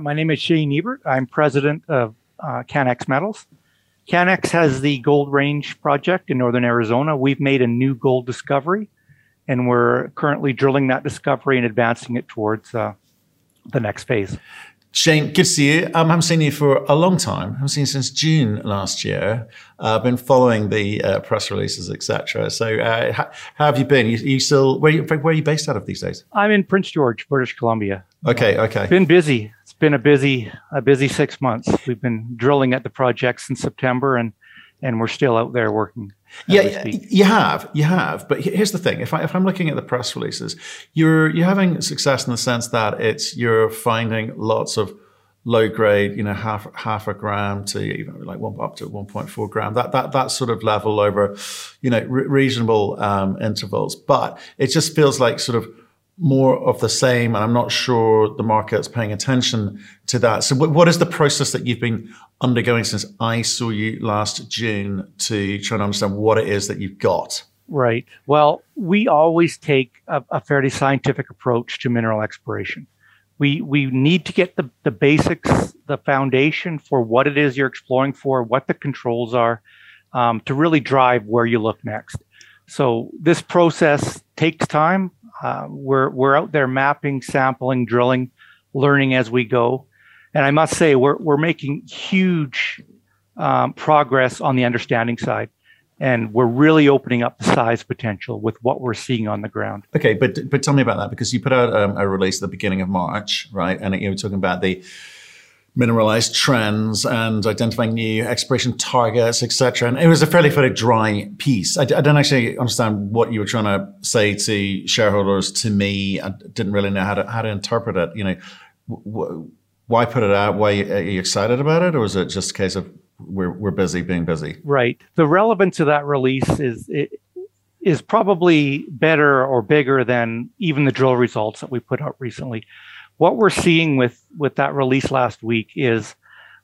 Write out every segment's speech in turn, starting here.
My name is Shane Ebert. I'm president of uh, Canex Metals. Canex has the Gold Range project in northern Arizona. We've made a new gold discovery, and we're currently drilling that discovery and advancing it towards uh, the next phase. Shane, good to see you. Um, I haven't seen you for a long time. I haven't seen you since June last year. Uh, I've been following the uh, press releases, etc. So, uh, how, how, have you been? You, you still where, you, where are you based out of these days? I'm in Prince George, British Columbia. Okay, okay. Been busy. Been a busy, a busy six months. We've been drilling at the project since September, and and we're still out there working. Yeah, you have, you have. But here's the thing: if I if I'm looking at the press releases, you're you're having success in the sense that it's you're finding lots of low grade, you know, half half a gram to even like one up to 1.4 gram. That that that sort of level over, you know, re- reasonable um, intervals. But it just feels like sort of more of the same, and I'm not sure the market's paying attention to that. So, what is the process that you've been undergoing since I saw you last June to try and understand what it is that you've got? Right. Well, we always take a, a fairly scientific approach to mineral exploration. We we need to get the, the basics, the foundation for what it is you're exploring for, what the controls are, um, to really drive where you look next. So this process takes time. Uh, we're we're out there mapping, sampling, drilling, learning as we go, and I must say we're we're making huge um, progress on the understanding side, and we're really opening up the size potential with what we're seeing on the ground. Okay, but but tell me about that because you put out um, a release at the beginning of March, right? And you were talking about the mineralized trends and identifying new exploration targets, etc. And it was a fairly, fairly dry piece. I, I, don't actually understand what you were trying to say to shareholders, to me. I didn't really know how to, how to interpret it. You know, why put it out? Why are you excited about it? Or is it just a case of we're, we're busy being busy? Right. The relevance of that release is, it, is probably better or bigger than even the drill results that we put out recently what we're seeing with with that release last week is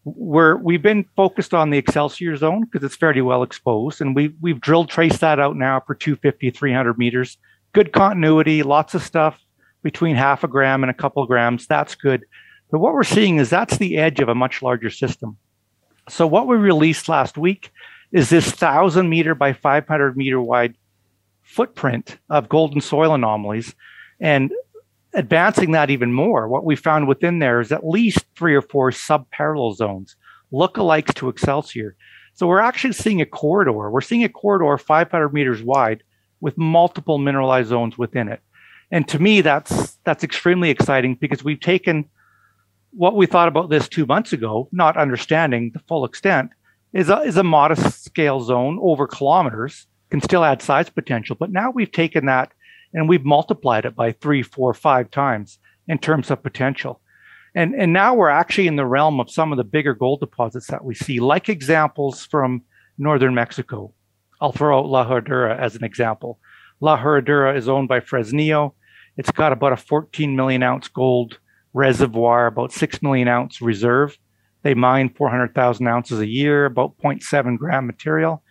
we're we've been focused on the Excelsior zone because it's fairly well exposed, and we we've drilled traced that out now for 250, 300 meters. Good continuity, lots of stuff between half a gram and a couple grams. That's good. But what we're seeing is that's the edge of a much larger system. So what we released last week is this thousand meter by 500 meter wide footprint of gold-in-soil anomalies. And advancing that even more, what we found within there is at least three or four sub-parallel zones, lookalikes to Excelsior. So we're actually seeing a corridor. We're seeing a corridor 500 meters wide with multiple mineralized zones within it. And to me, that's that's extremely exciting because we've taken what we thought about this two months ago, not understanding the full extent, is a, is a modest scale zone over kilometers, can still add size potential. But now we've taken that and we've multiplied it by three, four, five times in terms of potential. And, and now we're actually in the realm of some of the bigger gold deposits that we see, like examples from northern Mexico. I'll throw out La Herradura as an example. La Herradura is owned by Fresnillo. It's got about a 14 million ounce gold reservoir, about 6 million ounce reserve. They mine 400,000 ounces a year, about 0.7 gram material.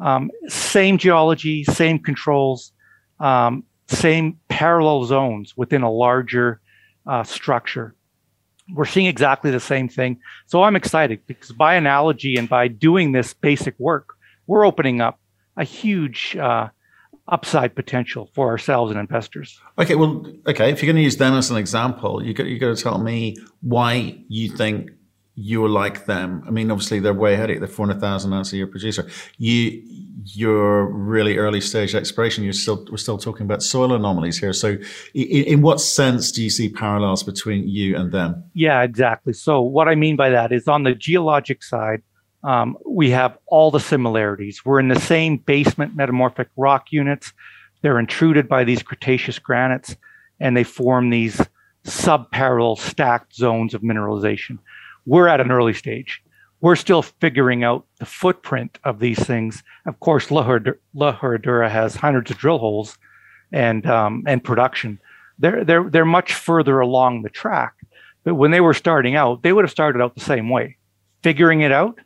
Um, same geology, same controls, um, same parallel zones within a larger uh, structure. We're seeing exactly the same thing. So I'm excited because by analogy and by doing this basic work, we're opening up a huge uh, upside potential for ourselves and investors. Okay, well, okay. If you're going to use them as an example, you got you got to tell me why you think you're like them. I mean, obviously they're way ahead of you. They're 400,000 ounce a year producer. You, you're really early stage exploration. You're still, we're still talking about soil anomalies here. So in, in, what sense do you see parallels between you and them? Yeah, exactly. So what I mean by that is on the geologic side, um, we have all the similarities. We're in the same basement metamorphic rock units. They're intruded by these Cretaceous granites and they form these sub-parallel stacked zones of mineralization we're at an early stage. We're still figuring out the footprint of these things. Of course, La Herradura has hundreds of drill holes and um, and production. They're they're they're much further along the track. But when they were starting out, they would have started out the same way, figuring it out,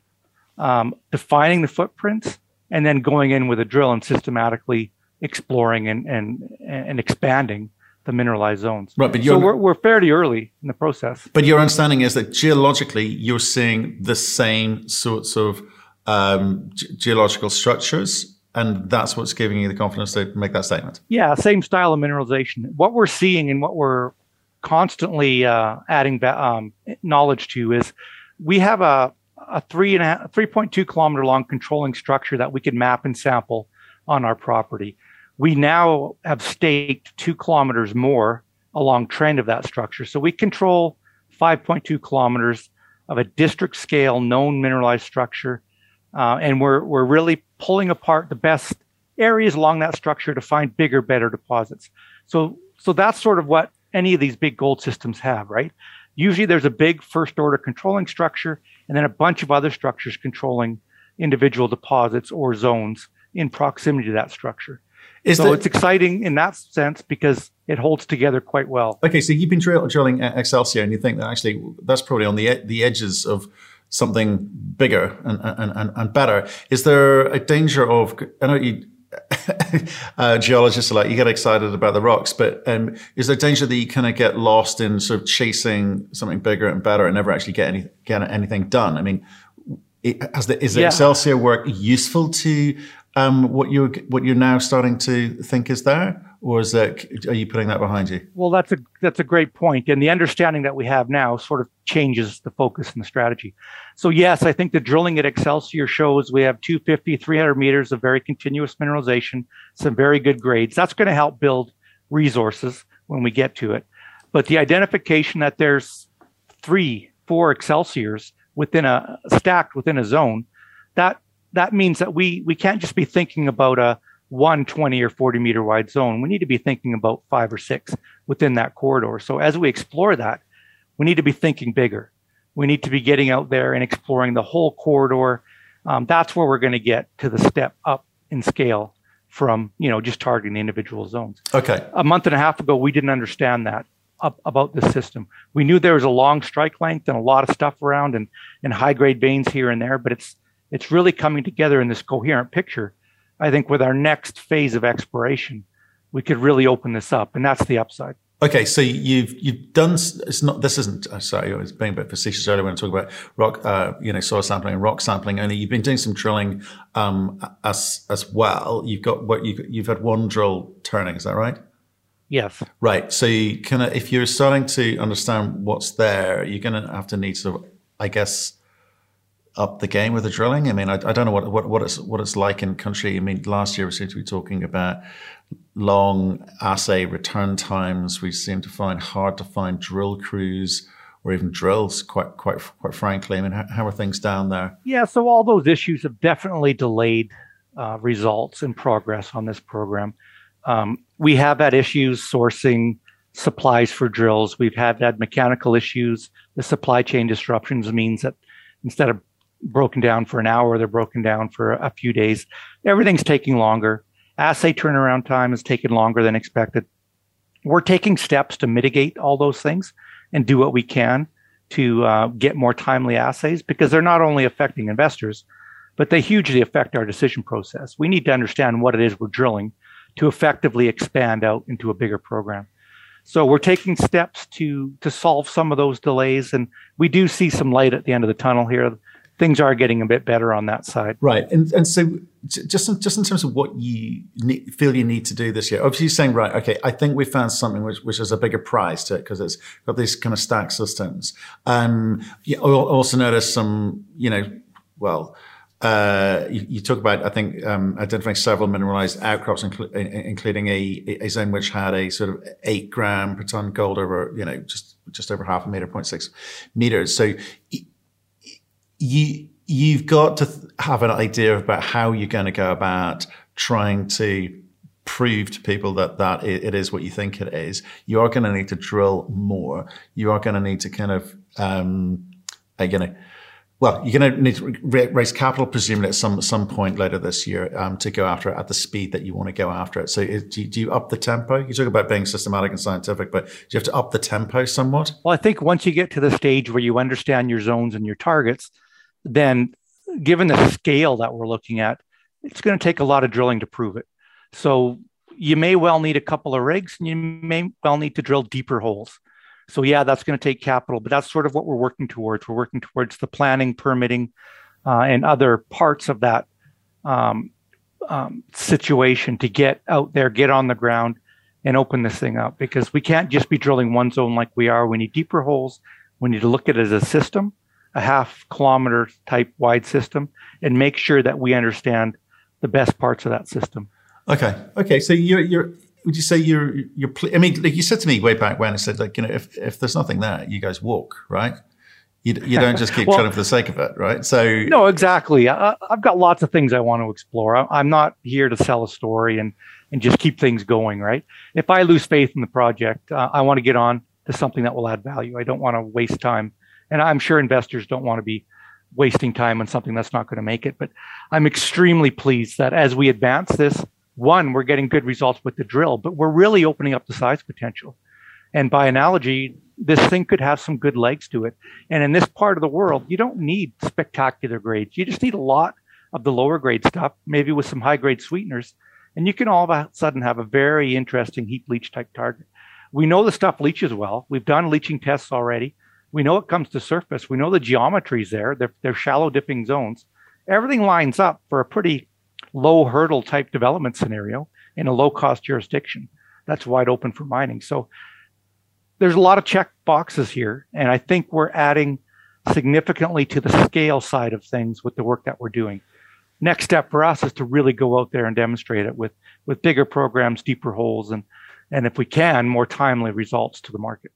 um, defining the footprints, and then going in with a drill and systematically exploring and and and expanding the mineralized zones. Right, but so we're, we're fairly early in the process. But your understanding is that geologically, you're seeing the same sorts of um, ge- geological structures and that's what's giving you the confidence to make that statement. Yeah, same style of mineralization. What we're seeing and what we're constantly uh, adding um, knowledge to is we have a, a three and a 3.2 kilometer long controlling structure that we can map and sample on our property. We now have staked two kilometers more along trend of that structure. So we control 5.2 kilometers of a district scale known mineralized structure. Uh, and we're, we're really pulling apart the best areas along that structure to find bigger, better deposits. So, so that's sort of what any of these big gold systems have, right? Usually there's a big first order controlling structure and then a bunch of other structures controlling individual deposits or zones in proximity to that structure. Is so it's exciting in that sense because it holds together quite well. Okay, so you've been drilling Excelsior and you think that actually that's probably on the the edges of something bigger and, and, and, and better. Is there a danger of, I know you, uh, geologists are like, you get excited about the rocks, but um, is there danger that you kind of get lost in sort of chasing something bigger and better and never actually get, any, get anything done? I mean, it, the, is the yeah. Excelsior work useful to um, what you're what you're now starting to think is there? or is that are you putting that behind you? Well, that's a that's a great point, and the understanding that we have now sort of changes the focus and the strategy. So yes, I think the drilling at Excelsior shows we have 250, 300 meters of very continuous mineralization, some very good grades. That's going to help build resources when we get to it. But the identification that there's three, four Excelsiors within a stacked within a zone, that that means that we we can't just be thinking about a one 20 or 40 meter wide zone. We need to be thinking about five or six within that corridor. So as we explore that, we need to be thinking bigger. We need to be getting out there and exploring the whole corridor. Um, that's where we're going to get to the step up in scale from you know just targeting the individual zones. Okay. A month and a half ago, we didn't understand that up, about the system. We knew there was a long strike length and a lot of stuff around and and high grade veins here and there, but it's it's really coming together in this coherent picture I think with our next phase of exploration, we could really open this up, and that's the upside. Okay, so you've you've done. It's not. This isn't. Uh, sorry, I was being a bit facetious earlier when I talk about rock, uh, you know, soil sampling and rock sampling. Only you've been doing some drilling um, as as well. You've got what you you've had one drill turning. Is that right? Yes. Right. So you of, if you're starting to understand what's there, you're going to have to need to, I guess, up the game with the drilling? I mean, I, I don't know what, what, what it's what it's like in country. I mean, last year we seemed to be talking about long assay return times. We seem to find hard to find drill crews or even drills. Quite quite quite frankly, I mean, how, how are things down there? Yeah, so all those issues have definitely delayed uh, results and progress on this program. Um, we have had issues sourcing supplies for drills. We've had had mechanical issues. The supply chain disruptions means that instead of broken down for an hour, they're broken down for a few days. Everything's taking longer. Assay turnaround time is taking longer than expected. We're taking steps to mitigate all those things and do what we can to uh, get more timely assays because they're not only affecting investors, but they hugely affect our decision process. We need to understand what it is we're drilling to effectively expand out into a bigger program. So we're taking steps to to solve some of those delays, and we do see some light at the end of the tunnel here things are getting a bit better on that side. Right, and and so just in, just in terms of what you need, feel you need to do this year, obviously you're saying right, okay, I think we found something which which is a bigger prize to it because it's got these kind of stack systems. Um, you also notice some, you know, well. Uh, you, you, talk about, I think, um, identifying several mineralized outcrops, inclu- including a, a zone which had a sort of eight gram per ton gold over, you know, just just over half a meter, 0.6 meters. So you you've got to have an idea about how you're going to go about trying to prove to people that that it is what you think it is. You are going to need to drill more. You are going to need to kind of um, again. Well, you're going to need to raise capital, presumably at some some point later this year, um, to go after it at the speed that you want to go after it. So, do, you, do you up the tempo? You talk about being systematic and scientific, but do you have to up the tempo somewhat? Well, I think once you get to the stage where you understand your zones and your targets, then given the scale that we're looking at, it's going to take a lot of drilling to prove it. So, you may well need a couple of rigs and you may well need to drill deeper holes. So yeah, that's going to take capital, but that's sort of what we're working towards. We're working towards the planning, permitting, uh, and other parts of that um, um, situation to get out there, get on the ground, and open this thing up. Because we can't just be drilling one zone like we are. We need deeper holes. We need to look at it as a system, a half kilometer type wide system, and make sure that we understand the best parts of that system. Okay. Okay. So you're you're would you say you're you're pl- I mean like you said to me way back when I said like you know if if there's nothing there you guys walk right you, you don't just keep well, for the sake of it right so no exactly I, have got lots of things I want to explore I, am not here to sell a story and and just keep things going right if I lose faith in the project uh, I want to get on to something that will add value I don't want to waste time and I'm sure investors don't want to be wasting time on something that's not going to make it but I'm extremely pleased that as we advance this one, we're getting good results with the drill, but we're really opening up the size potential. And by analogy, this thing could have some good legs to it. And in this part of the world, you don't need spectacular grades. You just need a lot of the lower grade stuff, maybe with some high grade sweeteners. And you can all of a sudden have a very interesting heap leach type target. We know the stuff leaches well. We've done leaching tests already. We know it comes to surface. We know the geometry's there. They're, they're shallow dipping zones. Everything lines up for a pretty low hurdle type development scenario in a low cost jurisdiction that's wide open for mining. So there's a lot of check boxes here. And I think we're adding significantly to the scale side of things with the work that we're doing. Next step for us is to really go out there and demonstrate it with, with bigger programs, deeper holes, and, and if we can, more timely results to the market.